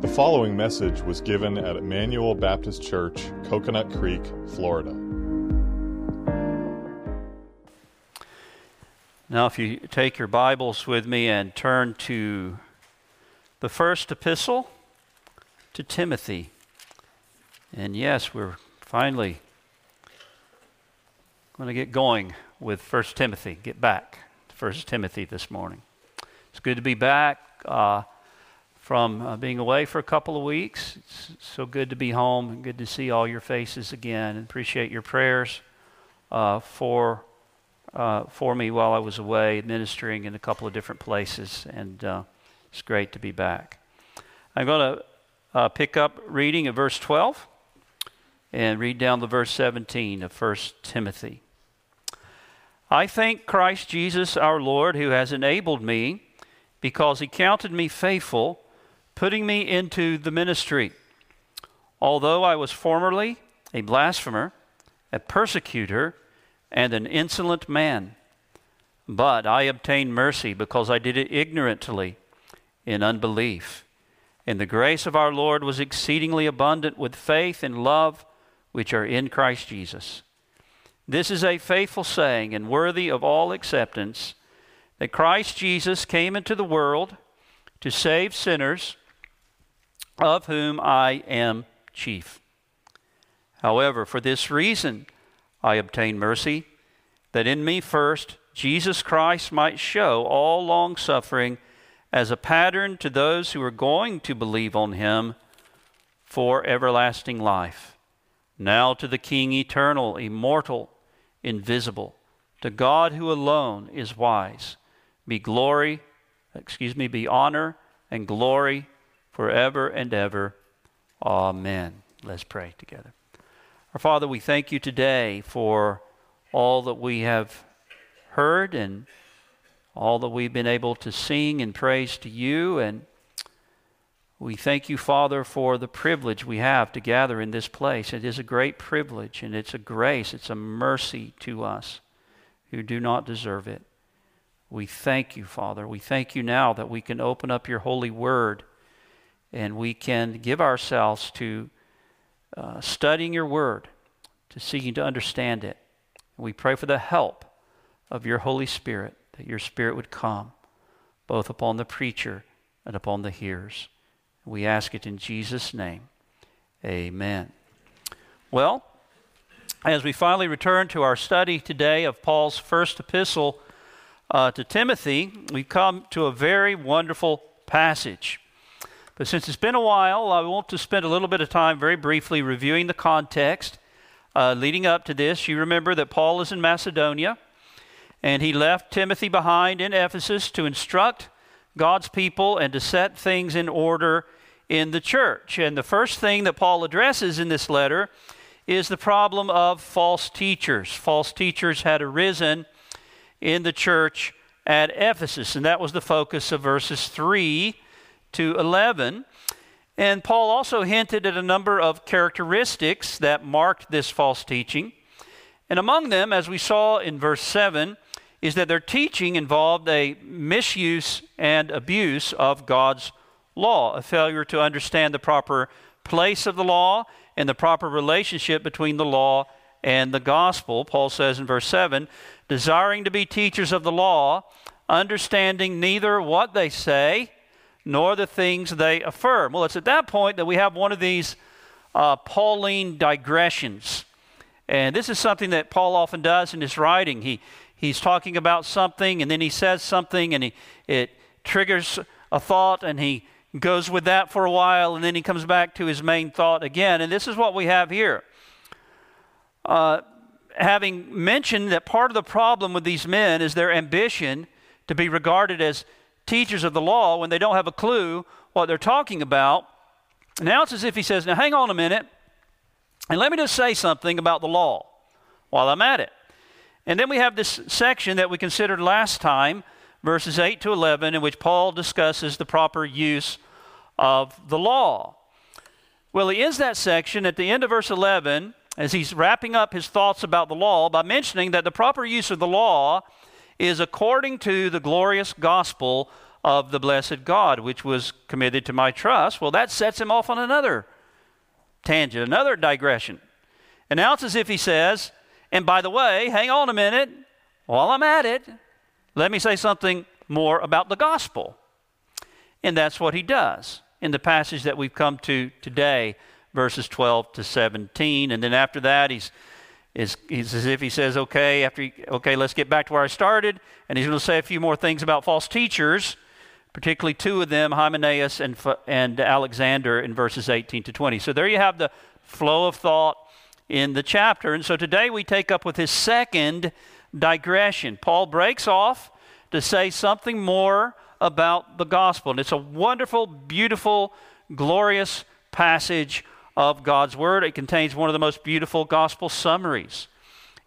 The following message was given at Emmanuel Baptist Church, Coconut Creek, Florida. Now, if you take your Bibles with me and turn to the first epistle to Timothy. And yes, we're finally going to get going with First Timothy, get back to First Timothy this morning. It's good to be back. Uh, from uh, being away for a couple of weeks. It's so good to be home and good to see all your faces again. And appreciate your prayers uh, for uh, for me while I was away ministering in a couple of different places, and uh, it's great to be back. I'm going to uh, pick up reading at verse 12 and read down to verse 17 of 1 Timothy. I thank Christ Jesus our Lord, who has enabled me, because he counted me faithful putting me into the ministry. Although I was formerly a blasphemer, a persecutor, and an insolent man, but I obtained mercy because I did it ignorantly in unbelief. And the grace of our Lord was exceedingly abundant with faith and love which are in Christ Jesus. This is a faithful saying and worthy of all acceptance that Christ Jesus came into the world to save sinners of whom I am chief. However, for this reason I obtain mercy, that in me first Jesus Christ might show all long suffering as a pattern to those who are going to believe on him for everlasting life. Now to the King eternal, immortal, invisible, to God who alone is wise, be glory, excuse me, be honor and glory forever and ever. Amen. Let's pray together. Our Father, we thank you today for all that we have heard and all that we've been able to sing and praise to you. And we thank you, Father, for the privilege we have to gather in this place. It is a great privilege and it's a grace, it's a mercy to us who do not deserve it. We thank you, Father. We thank you now that we can open up your holy word and we can give ourselves to uh, studying your word, to seeking to understand it. We pray for the help of your Holy Spirit, that your Spirit would come both upon the preacher and upon the hearers. We ask it in Jesus' name. Amen. Well, as we finally return to our study today of Paul's first epistle uh, to Timothy, we come to a very wonderful passage. But since it's been a while, I want to spend a little bit of time very briefly reviewing the context uh, leading up to this. You remember that Paul is in Macedonia, and he left Timothy behind in Ephesus to instruct God's people and to set things in order in the church. And the first thing that Paul addresses in this letter is the problem of false teachers. False teachers had arisen in the church at Ephesus, and that was the focus of verses 3 to 11. And Paul also hinted at a number of characteristics that marked this false teaching. And among them, as we saw in verse 7, is that their teaching involved a misuse and abuse of God's law, a failure to understand the proper place of the law and the proper relationship between the law and the gospel. Paul says in verse 7 desiring to be teachers of the law, understanding neither what they say nor the things they affirm. Well, it's at that point that we have one of these uh, Pauline digressions. And this is something that Paul often does in his writing. He, he's talking about something, and then he says something, and he, it triggers a thought, and he goes with that for a while, and then he comes back to his main thought again. And this is what we have here. Uh, having mentioned that part of the problem with these men is their ambition to be regarded as teachers of the law, when they don't have a clue what they're talking about, now it's as if he says, Now hang on a minute, and let me just say something about the law while I'm at it. And then we have this section that we considered last time, verses 8 to 11, in which Paul discusses the proper use of the law. Well, he ends that section at the end of verse 11 as he's wrapping up his thoughts about the law by mentioning that the proper use of the law is according to the glorious gospel of the blessed God, which was committed to my trust. Well, that sets him off on another tangent, another digression. And now it's as if he says, and by the way, hang on a minute, while I'm at it, let me say something more about the gospel. And that's what he does in the passage that we've come to today, verses 12 to 17. And then after that, he's, is, he's as if he says, okay, after he, okay, let's get back to where I started. And he's going to say a few more things about false teachers, particularly two of them, Hymenaeus and, and Alexander, in verses 18 to 20. So there you have the flow of thought in the chapter. And so today we take up with his second digression. Paul breaks off to say something more about the gospel. And it's a wonderful, beautiful, glorious passage of God's Word. It contains one of the most beautiful gospel summaries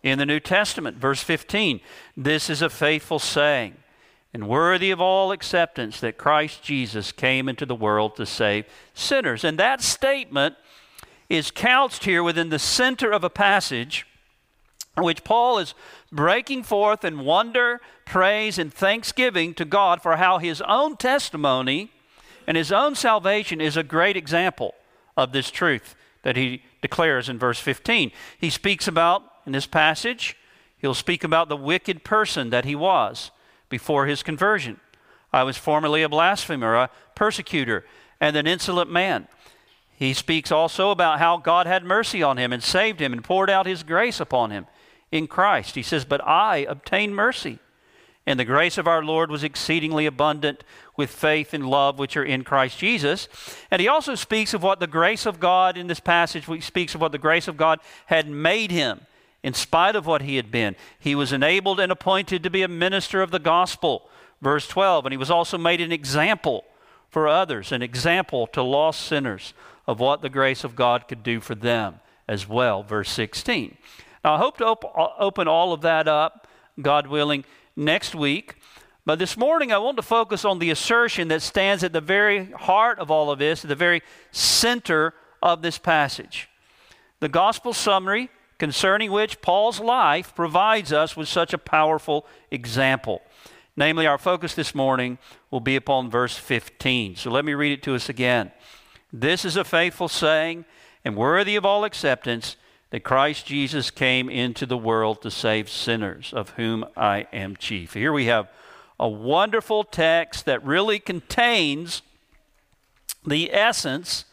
in the New Testament. Verse 15 This is a faithful saying and worthy of all acceptance that Christ Jesus came into the world to save sinners. And that statement is couched here within the center of a passage which Paul is breaking forth in wonder, praise, and thanksgiving to God for how his own testimony and his own salvation is a great example of this truth that he declares in verse 15. He speaks about, in this passage, he'll speak about the wicked person that he was before his conversion. I was formerly a blasphemer, a persecutor, and an insolent man. He speaks also about how God had mercy on him and saved him and poured out his grace upon him in Christ. He says, But I obtained mercy. And the grace of our Lord was exceedingly abundant with faith and love which are in Christ Jesus. And he also speaks of what the grace of God in this passage, he speaks of what the grace of God had made him in spite of what he had been. He was enabled and appointed to be a minister of the gospel. Verse 12. And he was also made an example for others, an example to lost sinners of what the grace of God could do for them as well. Verse 16. Now, I hope to op- open all of that up, God willing, next week. But this morning, I want to focus on the assertion that stands at the very heart of all of this, at the very center of this passage. The gospel summary concerning which Paul's life provides us with such a powerful example. Namely, our focus this morning will be upon verse 15. So let me read it to us again. This is a faithful saying and worthy of all acceptance that Christ Jesus came into the world to save sinners, of whom I am chief. Here we have a wonderful text that really contains the essence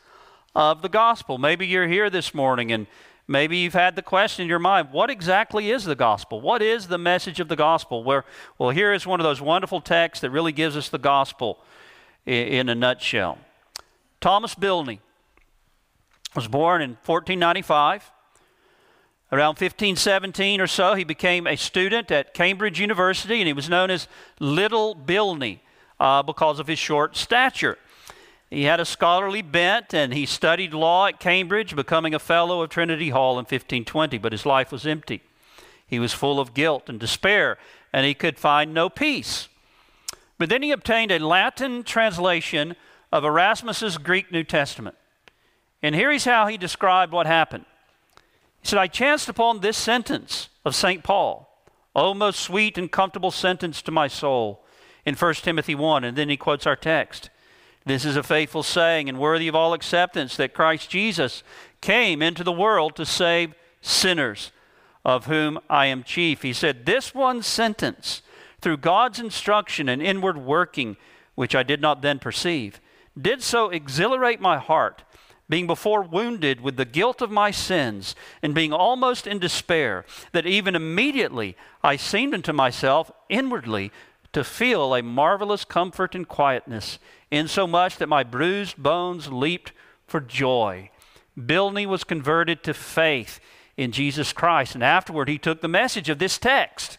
of the gospel. Maybe you're here this morning and maybe you've had the question in your mind what exactly is the gospel? What is the message of the gospel? Where, well, here is one of those wonderful texts that really gives us the gospel in, in a nutshell. Thomas Bilney was born in 1495 Around 1517 or so, he became a student at Cambridge University, and he was known as Little Bilney uh, because of his short stature. He had a scholarly bent, and he studied law at Cambridge, becoming a fellow of Trinity Hall in 1520, but his life was empty. He was full of guilt and despair, and he could find no peace. But then he obtained a Latin translation of Erasmus's Greek New Testament. And here's how he described what happened. Said, I chanced upon this sentence of St. Paul, O most sweet and comfortable sentence to my soul, in 1 Timothy 1. And then he quotes our text. This is a faithful saying and worthy of all acceptance that Christ Jesus came into the world to save sinners, of whom I am chief. He said, This one sentence, through God's instruction and inward working, which I did not then perceive, did so exhilarate my heart being before wounded with the guilt of my sins, and being almost in despair, that even immediately I seemed unto myself inwardly to feel a marvelous comfort and quietness, insomuch that my bruised bones leaped for joy. Bilney was converted to faith in Jesus Christ, and afterward he took the message of this text.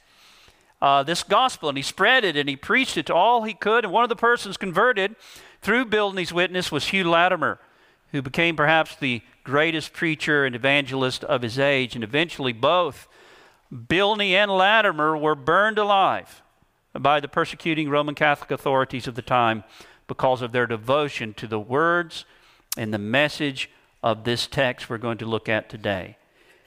Uh, this gospel and he spread it and he preached it to all he could. And one of the persons converted through Bilney's witness was Hugh Latimer, who became perhaps the greatest preacher and evangelist of his age, and eventually both Bilney and Latimer were burned alive by the persecuting Roman Catholic authorities of the time because of their devotion to the words and the message of this text we're going to look at today.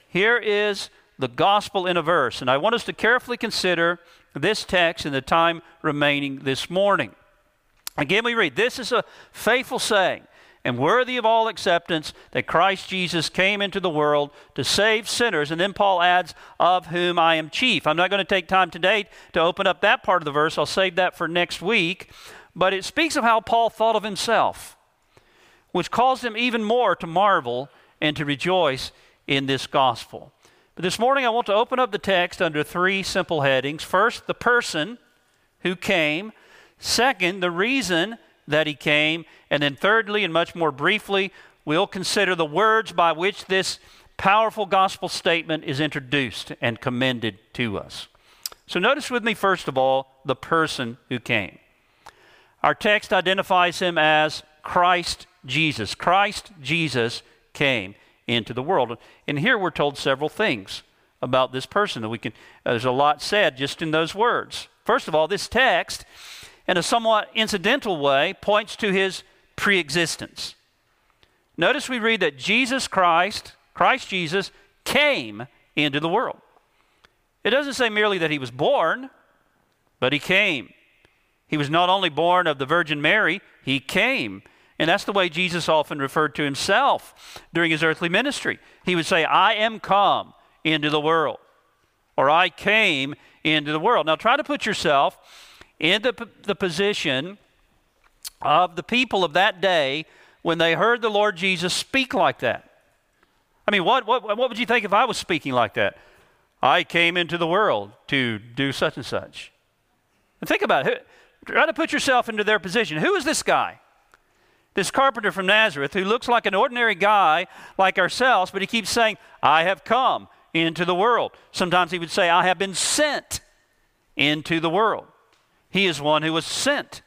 Here is the gospel in a verse, and I want us to carefully consider this text in the time remaining this morning. Again, we read, This is a faithful saying and worthy of all acceptance that Christ Jesus came into the world to save sinners. And then Paul adds, Of whom I am chief. I'm not going to take time today to open up that part of the verse. I'll save that for next week. But it speaks of how Paul thought of himself, which caused him even more to marvel and to rejoice in this gospel. But this morning I want to open up the text under three simple headings. First, the person who came. Second, the reason that he came. And then, thirdly, and much more briefly, we'll consider the words by which this powerful gospel statement is introduced and commended to us. So, notice with me, first of all, the person who came. Our text identifies him as Christ Jesus. Christ Jesus came into the world. And here we're told several things about this person that we can, there's a lot said just in those words. First of all, this text in a somewhat incidental way, points to his preexistence. Notice we read that Jesus Christ, Christ Jesus, came into the world. It doesn't say merely that he was born, but he came. He was not only born of the Virgin Mary, he came. And that's the way Jesus often referred to himself during his earthly ministry. He would say, I am come into the world, or I came into the world. Now try to put yourself in the, the position of the people of that day when they heard the Lord Jesus speak like that. I mean, what, what, what would you think if I was speaking like that? I came into the world to do such and such. And think about it. Try to put yourself into their position. Who is this guy? This carpenter from Nazareth who looks like an ordinary guy like ourselves, but he keeps saying, I have come into the world. Sometimes he would say, I have been sent into the world. He is one who was sent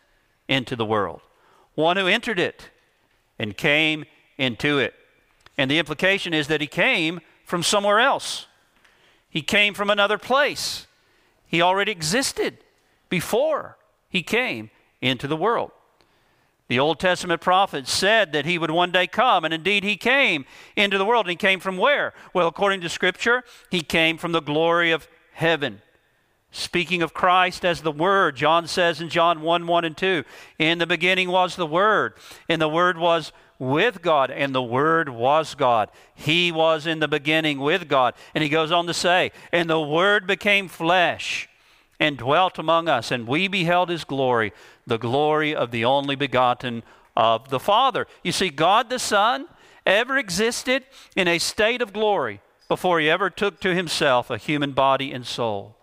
into the world, one who entered it and came into it. And the implication is that he came from somewhere else. He came from another place. He already existed before he came into the world. The Old Testament prophets said that he would one day come, and indeed he came into the world. And he came from where? Well, according to Scripture, he came from the glory of heaven. Speaking of Christ as the Word, John says in John 1 1 and 2, in the beginning was the Word, and the Word was with God, and the Word was God. He was in the beginning with God. And he goes on to say, and the Word became flesh and dwelt among us, and we beheld his glory, the glory of the only begotten of the Father. You see, God the Son ever existed in a state of glory before he ever took to himself a human body and soul.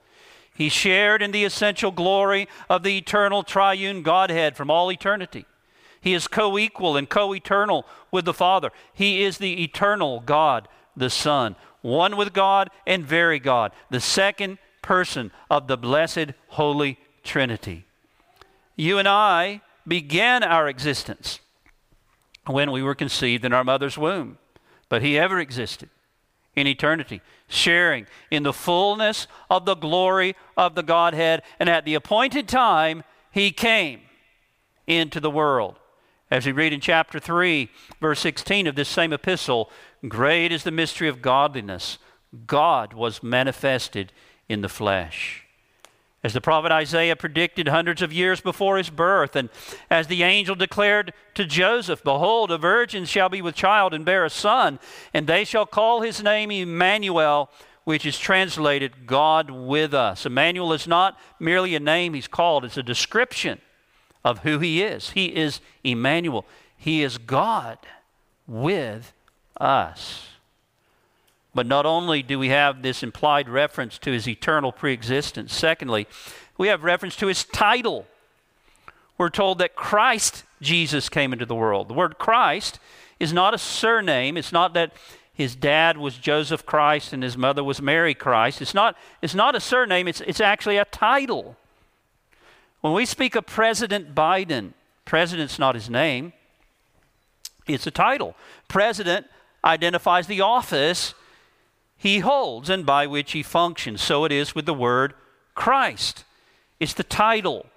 He shared in the essential glory of the eternal triune Godhead from all eternity. He is co equal and co eternal with the Father. He is the eternal God, the Son, one with God and very God, the second person of the blessed Holy Trinity. You and I began our existence when we were conceived in our mother's womb, but He ever existed in eternity, sharing in the fullness of the glory of the Godhead. And at the appointed time, he came into the world. As we read in chapter 3, verse 16 of this same epistle, great is the mystery of godliness. God was manifested in the flesh. As the prophet Isaiah predicted hundreds of years before his birth, and as the angel declared to Joseph, Behold, a virgin shall be with child and bear a son, and they shall call his name Emmanuel, which is translated God with us. Emmanuel is not merely a name he's called, it's a description of who he is. He is Emmanuel, he is God with us. But not only do we have this implied reference to his eternal preexistence, secondly, we have reference to his title. We're told that Christ Jesus came into the world. The word Christ is not a surname. It's not that his dad was Joseph Christ and his mother was Mary Christ. It's not, it's not a surname, it's, it's actually a title. When we speak of President Biden, president's not his name, it's a title. President identifies the office he holds and by which he functions. So it is with the word Christ. It's the title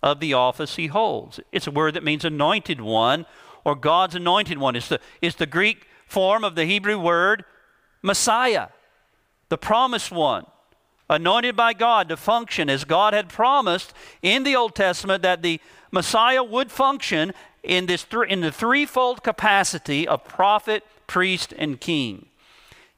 of the office he holds. It's a word that means anointed one or God's anointed one. It's the, it's the Greek form of the Hebrew word Messiah, the promised one, anointed by God to function as God had promised in the Old Testament that the Messiah would function in, this th- in the threefold capacity of prophet, priest, and king.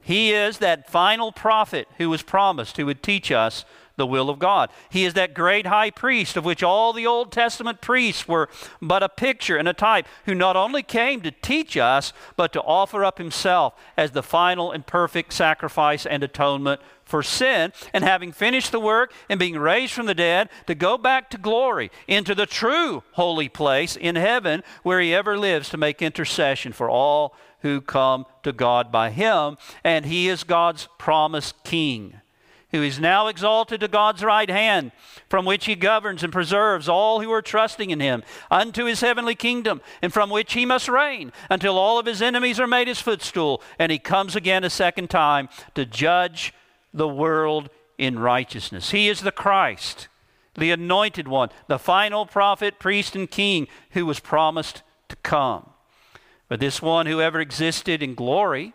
He is that final prophet who was promised, who would teach us the will of God. He is that great high priest of which all the Old Testament priests were but a picture and a type, who not only came to teach us, but to offer up himself as the final and perfect sacrifice and atonement for sin, and having finished the work and being raised from the dead, to go back to glory into the true holy place in heaven where he ever lives to make intercession for all who come to God by him. And he is God's promised king who is now exalted to God's right hand, from which he governs and preserves all who are trusting in him, unto his heavenly kingdom, and from which he must reign until all of his enemies are made his footstool, and he comes again a second time to judge the world in righteousness. He is the Christ, the anointed one, the final prophet, priest, and king who was promised to come. But this one who ever existed in glory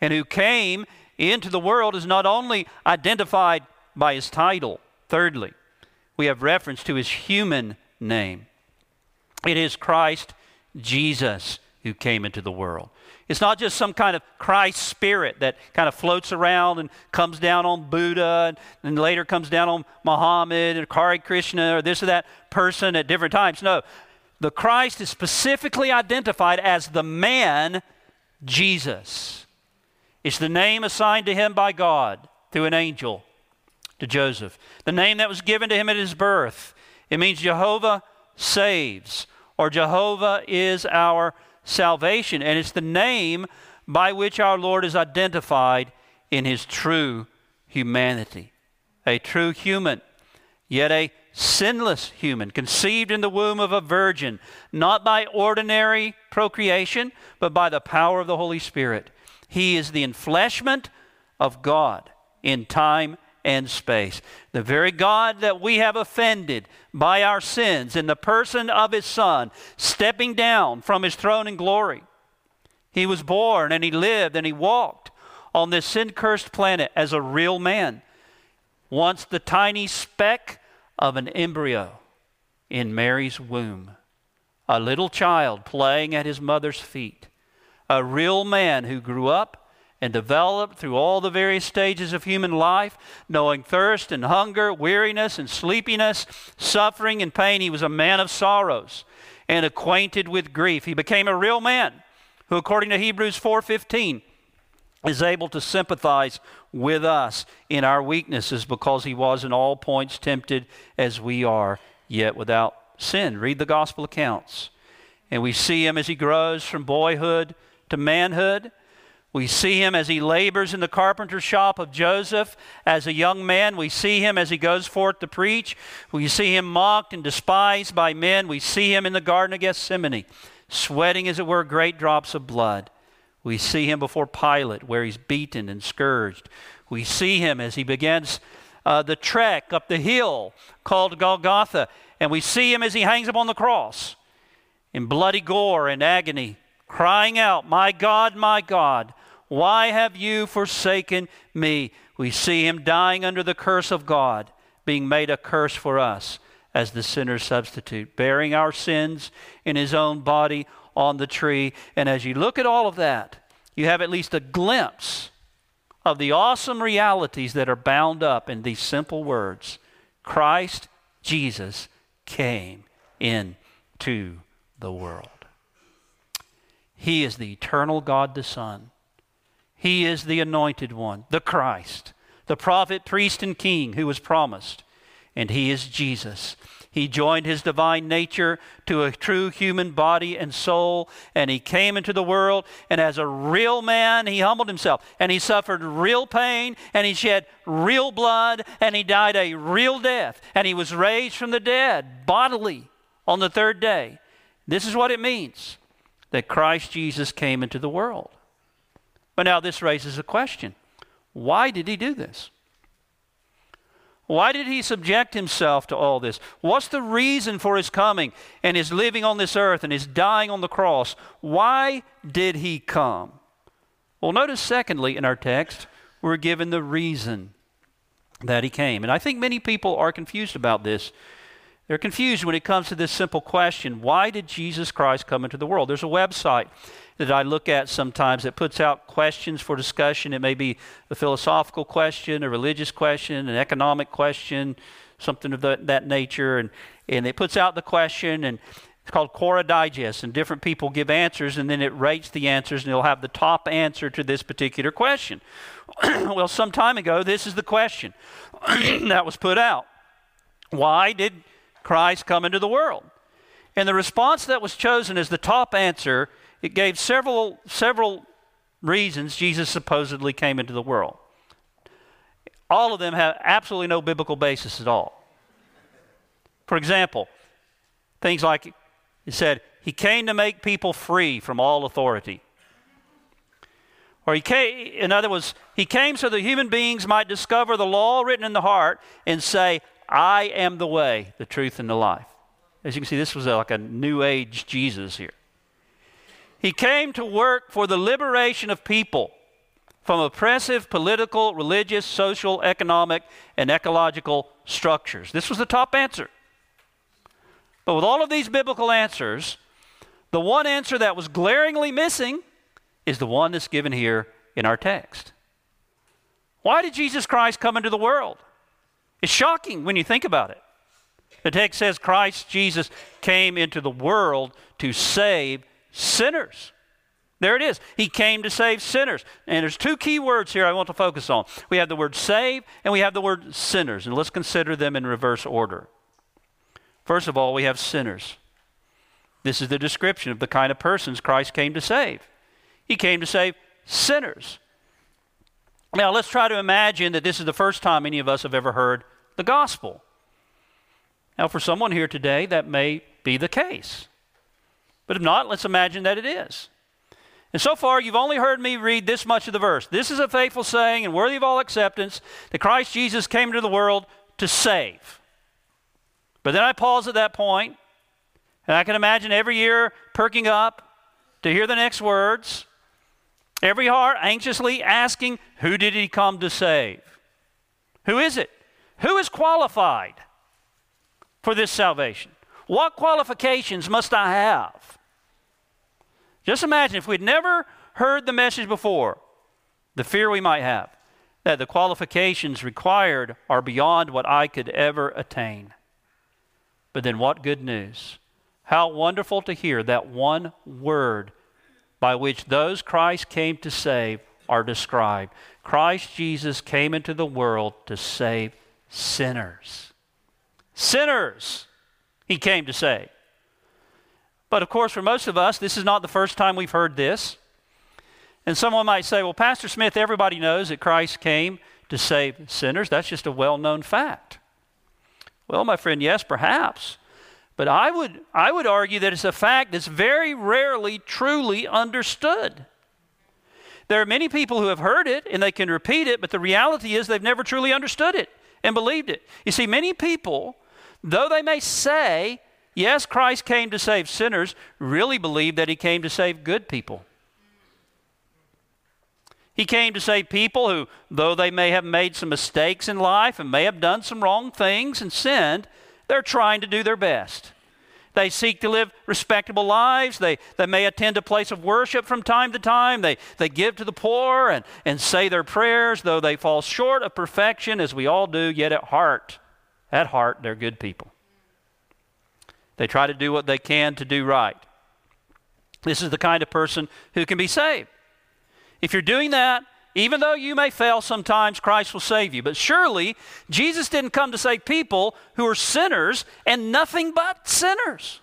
and who came into the world is not only identified by his title, thirdly, we have reference to his human name. It is Christ Jesus who came into the world. It's not just some kind of Christ spirit that kind of floats around and comes down on Buddha and, and later comes down on Muhammad or Hare Krishna or this or that person at different times. No, the Christ is specifically identified as the man Jesus. It's the name assigned to him by God through an angel to Joseph. The name that was given to him at his birth. It means Jehovah saves, or Jehovah is our salvation. And it's the name by which our Lord is identified in his true humanity. A true human, yet a sinless human, conceived in the womb of a virgin, not by ordinary procreation, but by the power of the Holy Spirit. He is the enfleshment of God in time and space. The very God that we have offended by our sins in the person of His Son, stepping down from His throne in glory. He was born and He lived and He walked on this sin cursed planet as a real man. Once the tiny speck of an embryo in Mary's womb, a little child playing at his mother's feet a real man who grew up and developed through all the various stages of human life, knowing thirst and hunger, weariness and sleepiness, suffering and pain. He was a man of sorrows and acquainted with grief. He became a real man who, according to Hebrews 4:15, is able to sympathize with us in our weaknesses because he was in all points tempted as we are, yet without sin. Read the gospel accounts. And we see him as he grows from boyhood to manhood. We see him as he labors in the carpenter shop of Joseph as a young man. We see him as he goes forth to preach. We see him mocked and despised by men. We see him in the Garden of Gethsemane, sweating, as it were, great drops of blood. We see him before Pilate, where he's beaten and scourged. We see him as he begins uh, the trek up the hill called Golgotha, and we see him as he hangs upon the cross in bloody gore and agony crying out, My God, my God, why have you forsaken me? We see him dying under the curse of God, being made a curse for us as the sinner's substitute, bearing our sins in his own body on the tree. And as you look at all of that, you have at least a glimpse of the awesome realities that are bound up in these simple words Christ Jesus came into the world. He is the eternal God the Son. He is the anointed one, the Christ, the prophet, priest, and king who was promised. And he is Jesus. He joined his divine nature to a true human body and soul, and he came into the world. And as a real man, he humbled himself, and he suffered real pain, and he shed real blood, and he died a real death, and he was raised from the dead bodily on the third day. This is what it means that Christ Jesus came into the world. But now this raises a question why did he do this? Why did he subject himself to all this? What's the reason for his coming and his living on this earth and his dying on the cross? Why did he come? Well, notice, secondly, in our text, we're given the reason that he came. And I think many people are confused about this They're confused when it comes to this simple question why did Jesus Christ come into the world? There's a website that I look at sometimes that puts out questions for discussion. It may be a philosophical question, a religious question, an economic question, something of the, that nature. And, and it puts out the question, and it's called Quora Digest, and different people give answers, and then it rates the answers, and it'll have the top answer to this particular question. well, some time ago, this is the question that was put out Why did Christ come into the world? And the response that was chosen as the top answer it gave several, several reasons Jesus supposedly came into the world. All of them have absolutely no biblical basis at all. For example, things like it said, He came to make people free from all authority. Or he came, in other words, he came so that human beings might discover the law written in the heart and say, I am the way, the truth, and the life. As you can see, this was like a new age Jesus here. He came to work for the liberation of people from oppressive political, religious, social, economic, and ecological structures. This was the top answer. But with all of these biblical answers, the one answer that was glaringly missing is the one that's given here in our text. Why did Jesus Christ come into the world? It's shocking when you think about it. The text says Christ Jesus came into the world to save sinners. There it is. He came to save sinners. And there's two key words here I want to focus on. We have the word save and we have the word sinners. And let's consider them in reverse order. First of all, we have sinners. This is the description of the kind of persons Christ came to save. He came to save sinners. Now, let's try to imagine that this is the first time any of us have ever heard the gospel. Now, for someone here today, that may be the case. But if not, let's imagine that it is. And so far, you've only heard me read this much of the verse. This is a faithful saying and worthy of all acceptance that Christ Jesus came into the world to save. But then I pause at that point, and I can imagine every ear perking up to hear the next words, every heart anxiously asking, Who did he come to save? Who is it? Who is qualified for this salvation? What qualifications must I have? Just imagine if we'd never heard the message before, the fear we might have that the qualifications required are beyond what I could ever attain. But then, what good news! How wonderful to hear that one word by which those Christ came to save are described. Christ Jesus came into the world to save sinners. Sinners! he came to say. But of course, for most of us, this is not the first time we've heard this. And someone might say, well, Pastor Smith, everybody knows that Christ came to save sinners. That's just a well known fact. Well, my friend, yes, perhaps. But I would, I would argue that it's a fact that's very rarely truly understood. There are many people who have heard it and they can repeat it, but the reality is they've never truly understood it and believed it. You see, many people though they may say, yes, Christ came to save sinners, really believe that he came to save good people. He came to save people who, though they may have made some mistakes in life and may have done some wrong things and sinned, they're trying to do their best. They seek to live respectable lives. They, they may attend a place of worship from time to time. They, they give to the poor and, and say their prayers, though they fall short of perfection, as we all do, yet at heart, at heart, they're good people. They try to do what they can to do right. This is the kind of person who can be saved. If you're doing that, even though you may fail sometimes, Christ will save you. But surely, Jesus didn't come to save people who are sinners and nothing but sinners.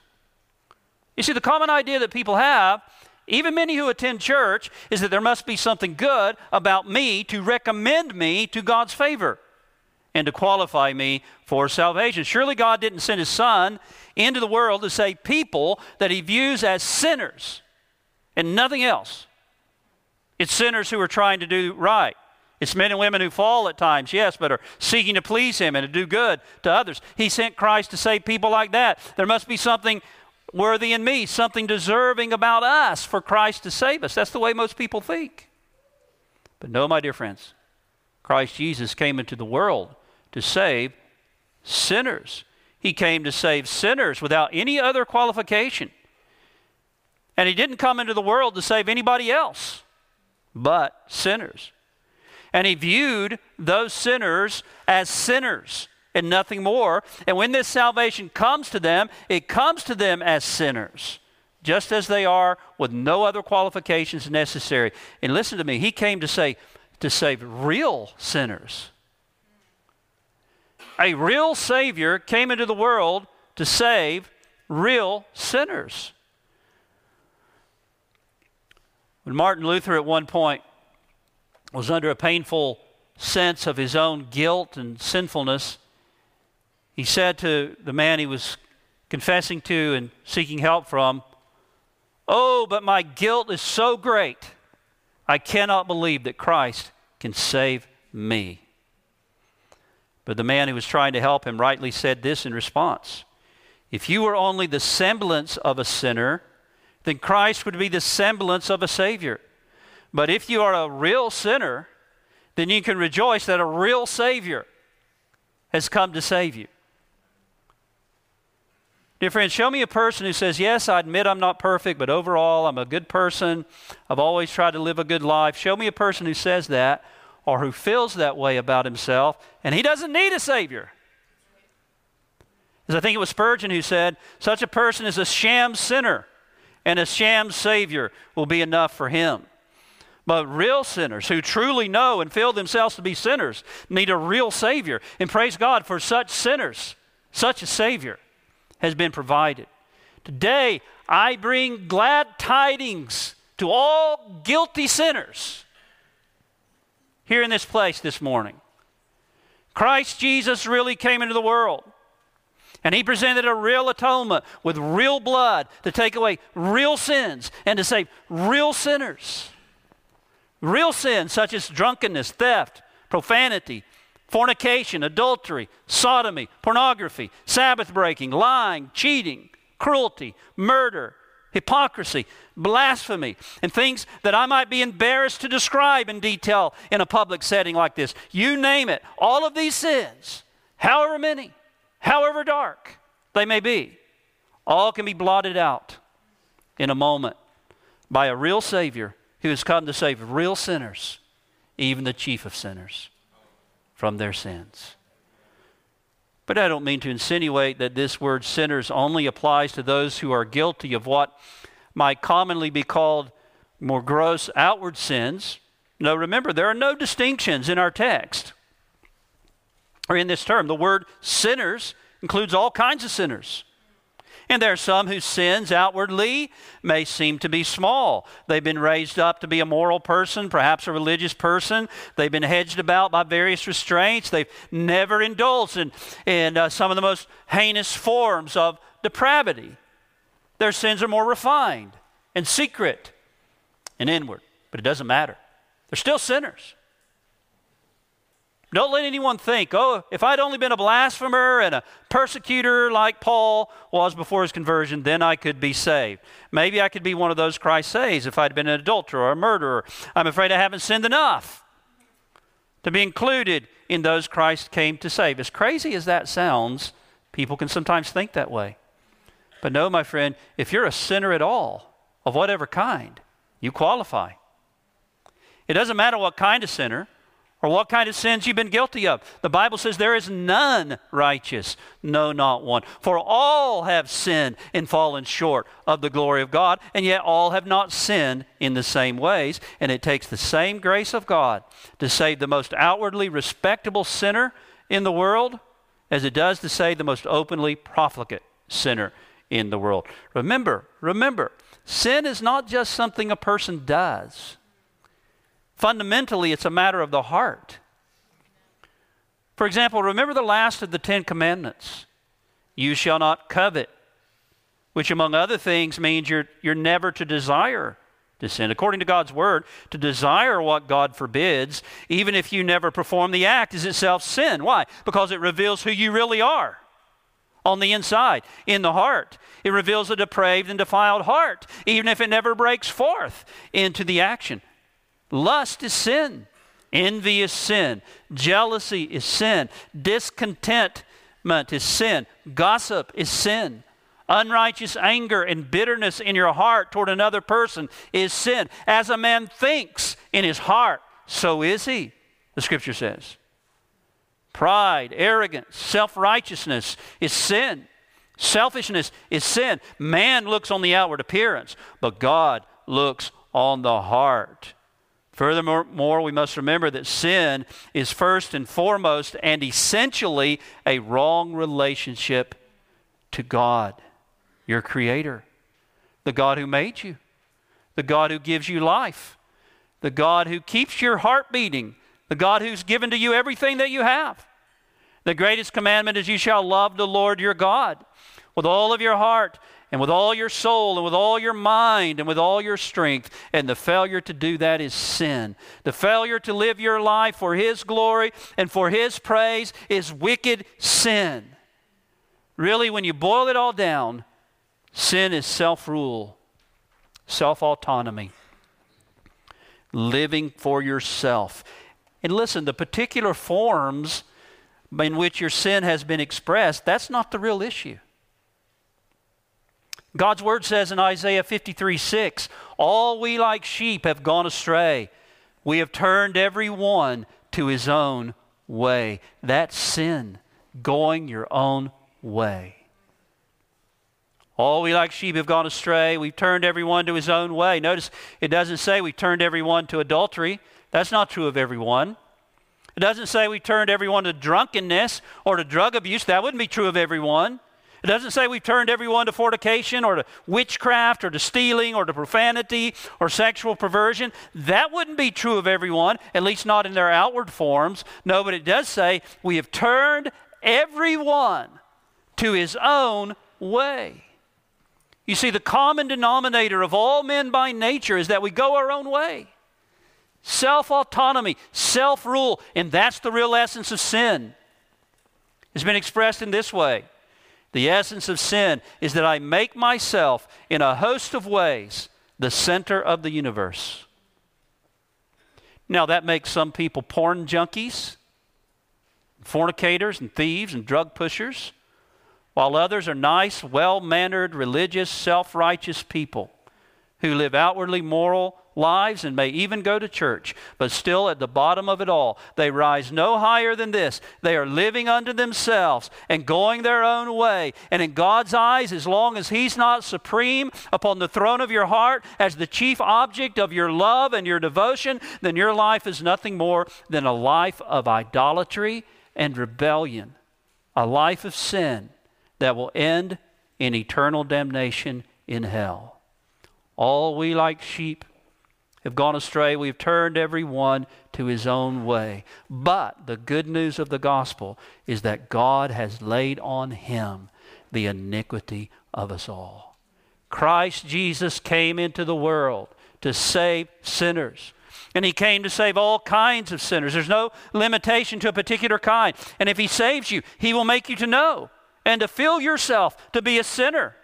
You see, the common idea that people have, even many who attend church, is that there must be something good about me to recommend me to God's favor and to qualify me for salvation. Surely God didn't send his son into the world to save people that he views as sinners and nothing else. It's sinners who are trying to do right. It's men and women who fall at times, yes, but are seeking to please him and to do good to others. He sent Christ to save people like that. There must be something worthy in me, something deserving about us for Christ to save us. That's the way most people think. But no, my dear friends, Christ Jesus came into the world to save sinners. He came to save sinners without any other qualification. And he didn't come into the world to save anybody else but sinners. And he viewed those sinners as sinners and nothing more. And when this salvation comes to them, it comes to them as sinners, just as they are with no other qualifications necessary. And listen to me, he came to say to save real sinners. A real savior came into the world to save real sinners. When Martin Luther at one point was under a painful sense of his own guilt and sinfulness, he said to the man he was confessing to and seeking help from, Oh, but my guilt is so great, I cannot believe that Christ can save me. But the man who was trying to help him rightly said this in response If you were only the semblance of a sinner, then Christ would be the semblance of a Savior. But if you are a real sinner, then you can rejoice that a real Savior has come to save you. Dear friends, show me a person who says, Yes, I admit I'm not perfect, but overall I'm a good person. I've always tried to live a good life. Show me a person who says that or who feels that way about himself, and he doesn't need a Savior. As I think it was Spurgeon who said, Such a person is a sham sinner and a sham Savior will be enough for him. But real sinners who truly know and feel themselves to be sinners need a real Savior. And praise God for such sinners, such a Savior has been provided. Today, I bring glad tidings to all guilty sinners here in this place this morning. Christ Jesus really came into the world. And he presented a real atonement with real blood to take away real sins and to save real sinners. Real sins such as drunkenness, theft, profanity, fornication, adultery, sodomy, pornography, Sabbath breaking, lying, cheating, cruelty, murder, hypocrisy, blasphemy, and things that I might be embarrassed to describe in detail in a public setting like this. You name it, all of these sins, however many, however dark they may be, all can be blotted out in a moment by a real Savior who has come to save real sinners, even the chief of sinners, from their sins. But I don't mean to insinuate that this word sinners only applies to those who are guilty of what might commonly be called more gross outward sins. No, remember, there are no distinctions in our text or in this term. The word sinners includes all kinds of sinners. And there are some whose sins outwardly may seem to be small. They've been raised up to be a moral person, perhaps a religious person. They've been hedged about by various restraints. They've never indulged in, in uh, some of the most heinous forms of depravity. Their sins are more refined and secret and inward, but it doesn't matter. They're still sinners. Don't let anyone think, oh, if I'd only been a blasphemer and a persecutor like Paul was before his conversion, then I could be saved. Maybe I could be one of those Christ saves if I'd been an adulterer or a murderer. I'm afraid I haven't sinned enough to be included in those Christ came to save. As crazy as that sounds, people can sometimes think that way. But no, my friend, if you're a sinner at all, of whatever kind, you qualify. It doesn't matter what kind of sinner or what kind of sins you've been guilty of. The Bible says there is none righteous, no, not one. For all have sinned and fallen short of the glory of God, and yet all have not sinned in the same ways. And it takes the same grace of God to save the most outwardly respectable sinner in the world as it does to save the most openly profligate sinner in the world. Remember, remember, sin is not just something a person does. Fundamentally, it's a matter of the heart. For example, remember the last of the Ten Commandments you shall not covet, which, among other things, means you're, you're never to desire to sin. According to God's word, to desire what God forbids, even if you never perform the act, is itself sin. Why? Because it reveals who you really are on the inside, in the heart. It reveals a depraved and defiled heart, even if it never breaks forth into the action. Lust is sin. Envy is sin. Jealousy is sin. Discontentment is sin. Gossip is sin. Unrighteous anger and bitterness in your heart toward another person is sin. As a man thinks in his heart, so is he, the scripture says. Pride, arrogance, self righteousness is sin. Selfishness is sin. Man looks on the outward appearance, but God looks on the heart. Furthermore, we must remember that sin is first and foremost and essentially a wrong relationship to God, your Creator, the God who made you, the God who gives you life, the God who keeps your heart beating, the God who's given to you everything that you have. The greatest commandment is you shall love the Lord your God with all of your heart and with all your soul and with all your mind and with all your strength. And the failure to do that is sin. The failure to live your life for His glory and for His praise is wicked sin. Really, when you boil it all down, sin is self rule, self autonomy, living for yourself. And listen, the particular forms in which your sin has been expressed, that's not the real issue. God's word says in Isaiah 53 6, All we like sheep have gone astray. We have turned every one to his own way. That's sin, going your own way. All we like sheep have gone astray. We've turned everyone to his own way. Notice it doesn't say we've turned everyone to adultery. That's not true of everyone. It doesn't say we turned everyone to drunkenness or to drug abuse. That wouldn't be true of everyone. It doesn't say we've turned everyone to fornication or to witchcraft or to stealing or to profanity or sexual perversion. That wouldn't be true of everyone, at least not in their outward forms. No, but it does say we have turned everyone to his own way. You see, the common denominator of all men by nature is that we go our own way. Self autonomy, self rule, and that's the real essence of sin. It's been expressed in this way the essence of sin is that I make myself, in a host of ways, the center of the universe. Now, that makes some people porn junkies, fornicators, and thieves, and drug pushers, while others are nice, well mannered, religious, self righteous people who live outwardly moral, lives and may even go to church, but still at the bottom of it all, they rise no higher than this. They are living unto themselves and going their own way. And in God's eyes, as long as He's not supreme upon the throne of your heart as the chief object of your love and your devotion, then your life is nothing more than a life of idolatry and rebellion, a life of sin that will end in eternal damnation in hell. All we like sheep have gone astray. We've turned every one to his own way. But the good news of the gospel is that God has laid on him the iniquity of us all. Christ Jesus came into the world to save sinners. And he came to save all kinds of sinners. There's no limitation to a particular kind. And if he saves you, he will make you to know and to feel yourself to be a sinner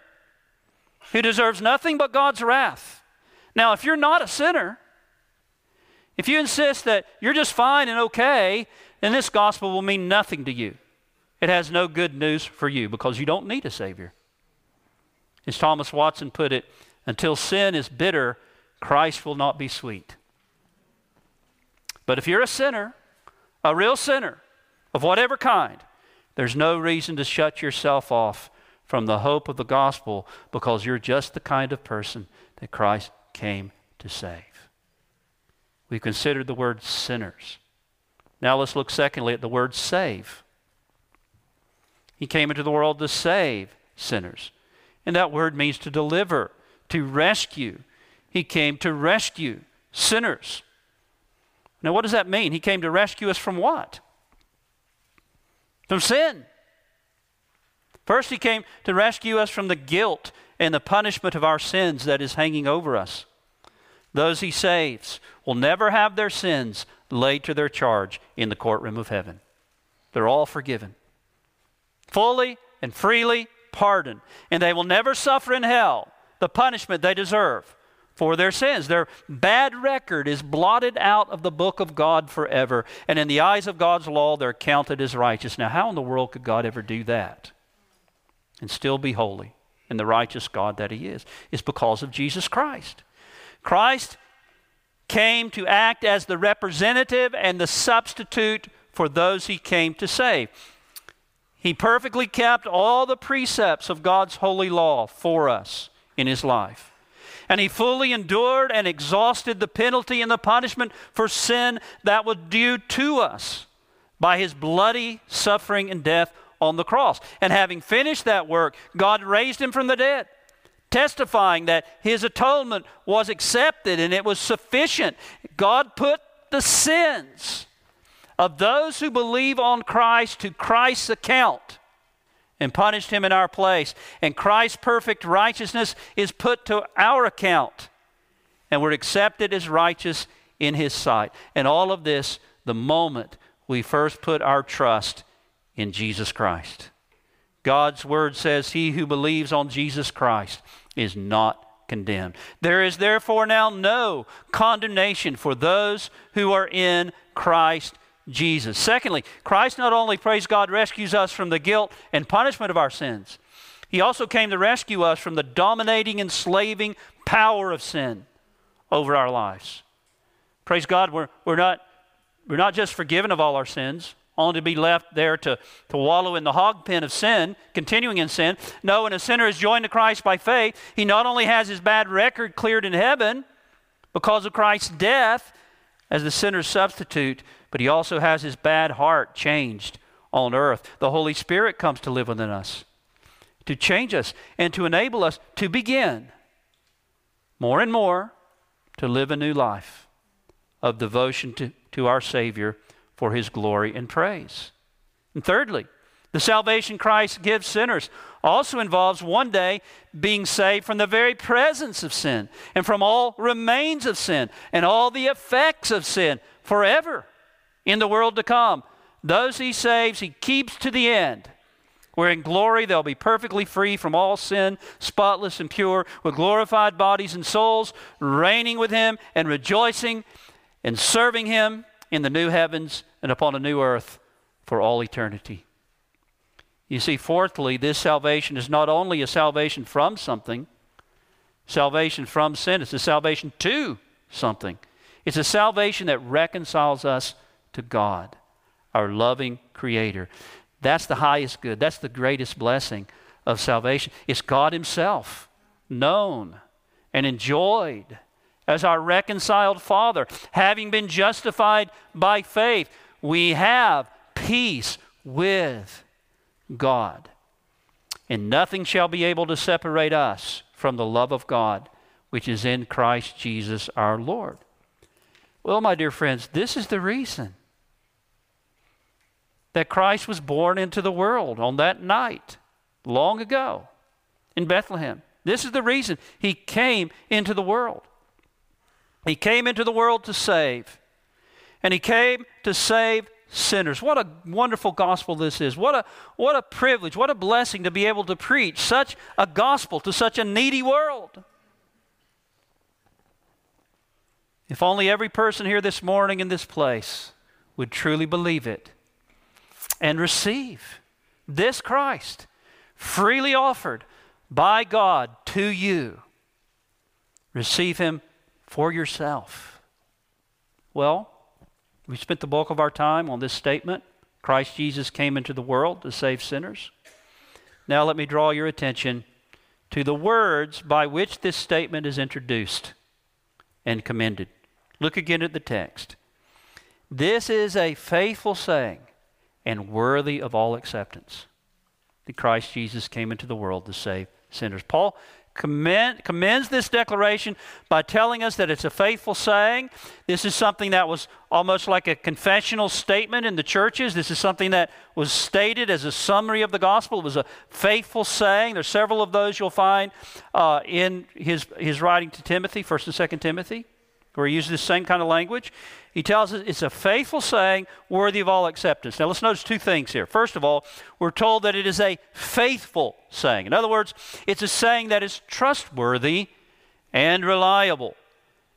who deserves nothing but God's wrath. Now, if you're not a sinner, if you insist that you're just fine and okay, then this gospel will mean nothing to you. It has no good news for you because you don't need a Savior. As Thomas Watson put it, until sin is bitter, Christ will not be sweet. But if you're a sinner, a real sinner of whatever kind, there's no reason to shut yourself off from the hope of the gospel because you're just the kind of person that Christ came to save. We've considered the word sinners. Now let's look secondly at the word save. He came into the world to save sinners. And that word means to deliver, to rescue. He came to rescue sinners. Now, what does that mean? He came to rescue us from what? From sin. First, He came to rescue us from the guilt and the punishment of our sins that is hanging over us. Those he saves will never have their sins laid to their charge in the courtroom of heaven. They're all forgiven, fully and freely pardoned, and they will never suffer in hell the punishment they deserve for their sins. Their bad record is blotted out of the book of God forever, and in the eyes of God's law, they're counted as righteous. Now, how in the world could God ever do that? and still be holy and the righteous God that He is. It's because of Jesus Christ. Christ came to act as the representative and the substitute for those He came to save. He perfectly kept all the precepts of God's holy law for us in His life. And he fully endured and exhausted the penalty and the punishment for sin that was due to us by his bloody suffering and death on the cross. And having finished that work, God raised him from the dead, testifying that his atonement was accepted and it was sufficient. God put the sins of those who believe on Christ to Christ's account and punished him in our place. And Christ's perfect righteousness is put to our account, and we're accepted as righteous in his sight. And all of this the moment we first put our trust in Jesus Christ. God's word says, He who believes on Jesus Christ is not condemned. There is therefore now no condemnation for those who are in Christ Jesus. Secondly, Christ not only, praise God, rescues us from the guilt and punishment of our sins, He also came to rescue us from the dominating, enslaving power of sin over our lives. Praise God, we're, we're, not, we're not just forgiven of all our sins, only to be left there to, to wallow in the hog pen of sin, continuing in sin. No, when a sinner is joined to Christ by faith, he not only has his bad record cleared in heaven because of Christ's death as the sinner's substitute, but he also has his bad heart changed on earth. The Holy Spirit comes to live within us to change us and to enable us to begin more and more to live a new life of devotion to, to our Savior for his glory and praise. And thirdly, the salvation Christ gives sinners also involves one day being saved from the very presence of sin and from all remains of sin and all the effects of sin forever in the world to come. Those he saves, he keeps to the end. Where in glory they'll be perfectly free from all sin, spotless and pure, with glorified bodies and souls, reigning with him and rejoicing and serving him in the new heavens and upon a new earth for all eternity. You see, fourthly, this salvation is not only a salvation from something, salvation from sin, it's a salvation to something. It's a salvation that reconciles us to God, our loving Creator. That's the highest good. That's the greatest blessing of salvation. It's God Himself known and enjoyed as our reconciled Father. Having been justified by faith, we have peace with God. And nothing shall be able to separate us from the love of God, which is in Christ Jesus our Lord. Well, my dear friends, this is the reason that Christ was born into the world on that night long ago in Bethlehem. This is the reason he came into the world. He came into the world to save. And he came to save sinners. What a wonderful gospel this is. What a, what a privilege, what a blessing to be able to preach such a gospel to such a needy world. If only every person here this morning in this place would truly believe it and receive this Christ freely offered by God to you. Receive Him for yourself. Well, we spent the bulk of our time on this statement Christ Jesus came into the world to save sinners. Now, let me draw your attention to the words by which this statement is introduced and commended. Look again at the text. This is a faithful saying and worthy of all acceptance that Christ Jesus came into the world to save sinners. Paul commend, commends this declaration by telling us that it's a faithful saying. This is something that was almost like a confessional statement in the churches. This is something that was stated as a summary of the gospel. It was a faithful saying. There's several of those you'll find uh, in his, his writing to Timothy, 1st and 2nd Timothy where he uses the same kind of language. He tells us it's a faithful saying worthy of all acceptance. Now let's notice two things here. First of all, we're told that it is a faithful saying. In other words, it's a saying that is trustworthy and reliable,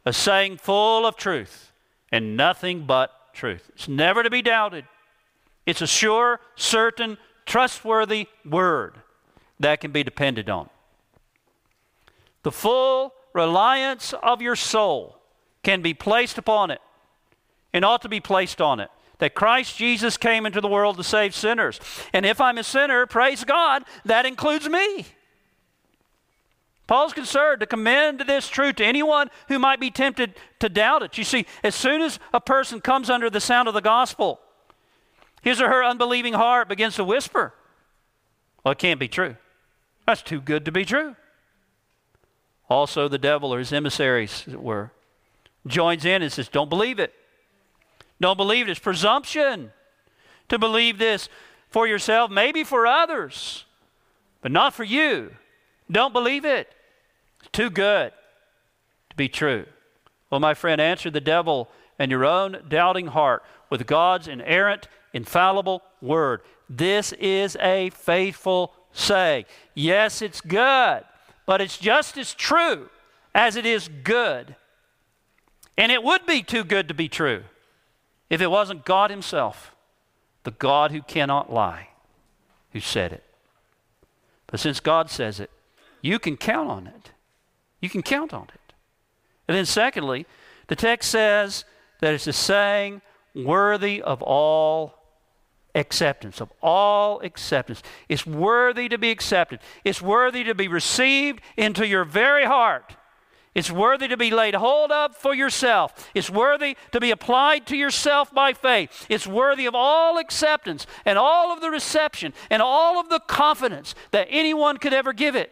a saying full of truth and nothing but truth. It's never to be doubted. It's a sure, certain, trustworthy word. that can be depended on. The full reliance of your soul can be placed upon it and ought to be placed on it. That Christ Jesus came into the world to save sinners. And if I'm a sinner, praise God, that includes me. Paul's concerned to commend this truth to anyone who might be tempted to doubt it. You see, as soon as a person comes under the sound of the gospel, his or her unbelieving heart begins to whisper, Well, it can't be true. That's too good to be true. Also, the devil or his emissaries, as it were, joins in and says, Don't believe it. Don't believe it. It's presumption to believe this for yourself, maybe for others, but not for you. Don't believe it. It's too good to be true. Well, my friend, answer the devil and your own doubting heart with God's inerrant, infallible word. This is a faithful saying. Yes, it's good, but it's just as true as it is good. And it would be too good to be true if it wasn't God Himself, the God who cannot lie, who said it. But since God says it, you can count on it. You can count on it. And then, secondly, the text says that it's a saying worthy of all acceptance, of all acceptance. It's worthy to be accepted, it's worthy to be received into your very heart. It's worthy to be laid hold of for yourself. It's worthy to be applied to yourself by faith. It's worthy of all acceptance and all of the reception and all of the confidence that anyone could ever give it.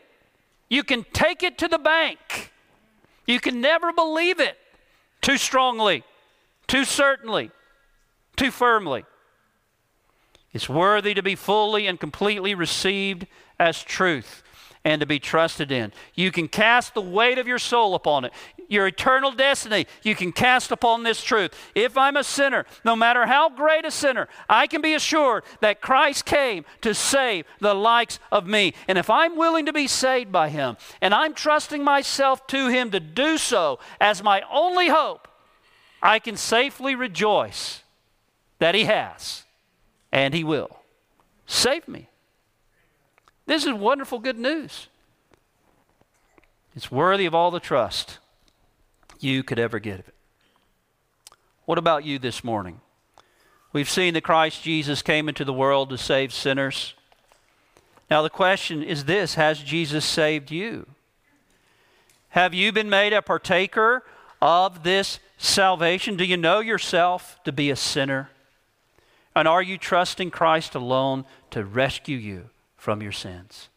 You can take it to the bank. You can never believe it too strongly, too certainly, too firmly. It's worthy to be fully and completely received as truth and to be trusted in. You can cast the weight of your soul upon it. Your eternal destiny, you can cast upon this truth. If I'm a sinner, no matter how great a sinner, I can be assured that Christ came to save the likes of me. And if I'm willing to be saved by Him, and I'm trusting myself to Him to do so as my only hope, I can safely rejoice that He has and He will save me. This is wonderful good news. It's worthy of all the trust you could ever give it. What about you this morning? We've seen that Christ Jesus came into the world to save sinners. Now, the question is this Has Jesus saved you? Have you been made a partaker of this salvation? Do you know yourself to be a sinner? And are you trusting Christ alone to rescue you from your sins?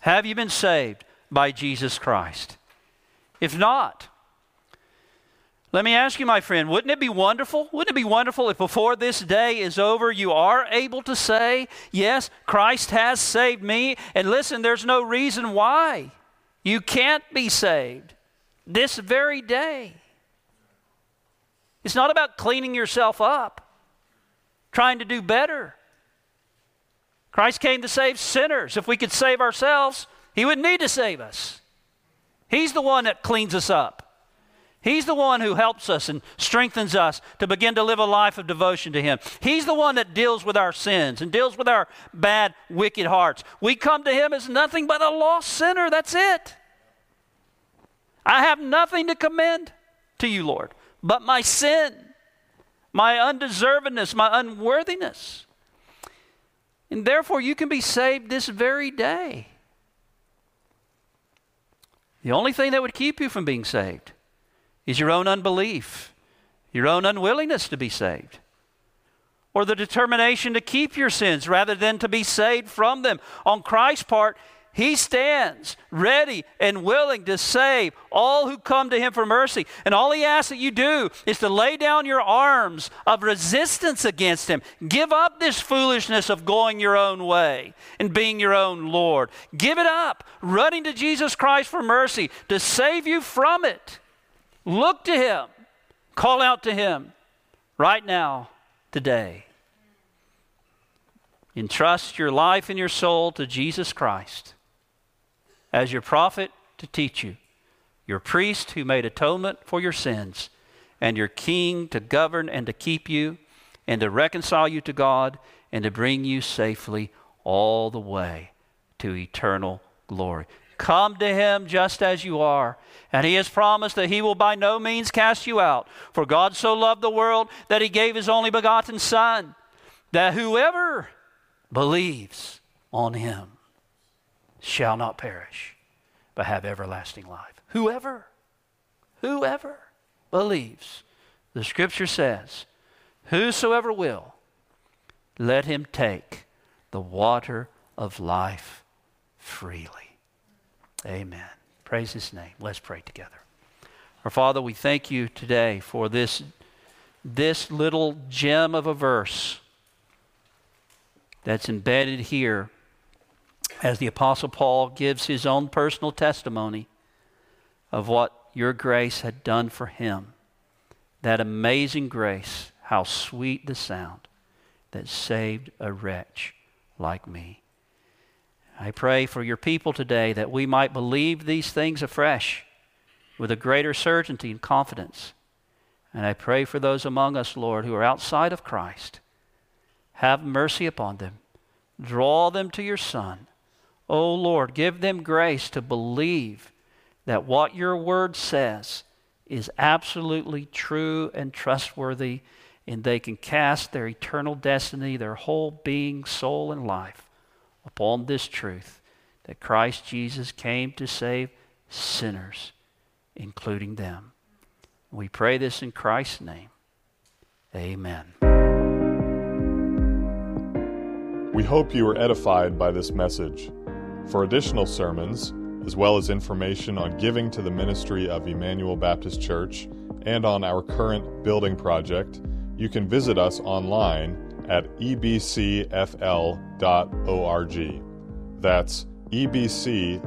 Have you been saved by Jesus Christ? If not, let me ask you, my friend, wouldn't it be wonderful? Wouldn't it be wonderful if before this day is over, you are able to say, Yes, Christ has saved me? And listen, there's no reason why you can't be saved this very day. It's not about cleaning yourself up, trying to do better. Christ came to save sinners. If we could save ourselves, He wouldn't need to save us. He's the one that cleans us up. He's the one who helps us and strengthens us to begin to live a life of devotion to Him. He's the one that deals with our sins and deals with our bad, wicked hearts. We come to Him as nothing but a lost sinner. That's it. I have nothing to commend to you, Lord, but my sin, my undeservedness, my unworthiness. And therefore, you can be saved this very day. The only thing that would keep you from being saved is your own unbelief, your own unwillingness to be saved, or the determination to keep your sins rather than to be saved from them. On Christ's part, he stands ready and willing to save all who come to Him for mercy. And all He asks that you do is to lay down your arms of resistance against Him. Give up this foolishness of going your own way and being your own Lord. Give it up, running to Jesus Christ for mercy to save you from it. Look to Him, call out to Him right now, today. Entrust your life and your soul to Jesus Christ as your prophet to teach you, your priest who made atonement for your sins, and your king to govern and to keep you, and to reconcile you to God, and to bring you safely all the way to eternal glory. Come to him just as you are. And he has promised that he will by no means cast you out. For God so loved the world that he gave his only begotten Son, that whoever believes on him shall not perish, but have everlasting life. Whoever, whoever believes. The scripture says, Whosoever will, let him take the water of life freely. Amen. Praise his name. Let's pray together. Our Father, we thank you today for this, this little gem of a verse that's embedded here as the Apostle Paul gives his own personal testimony of what your grace had done for him. That amazing grace, how sweet the sound that saved a wretch like me. I pray for your people today that we might believe these things afresh with a greater certainty and confidence. And I pray for those among us, Lord, who are outside of Christ. Have mercy upon them. Draw them to your Son. Oh, Lord, give them grace to believe that what your word says is absolutely true and trustworthy, and they can cast their eternal destiny, their whole being, soul, and life upon this truth that Christ Jesus came to save sinners, including them. We pray this in Christ's name. Amen. We hope you were edified by this message. For additional sermons, as well as information on giving to the ministry of Emmanuel Baptist Church and on our current building project, you can visit us online at ebcfl.org. That's ebcfl.org.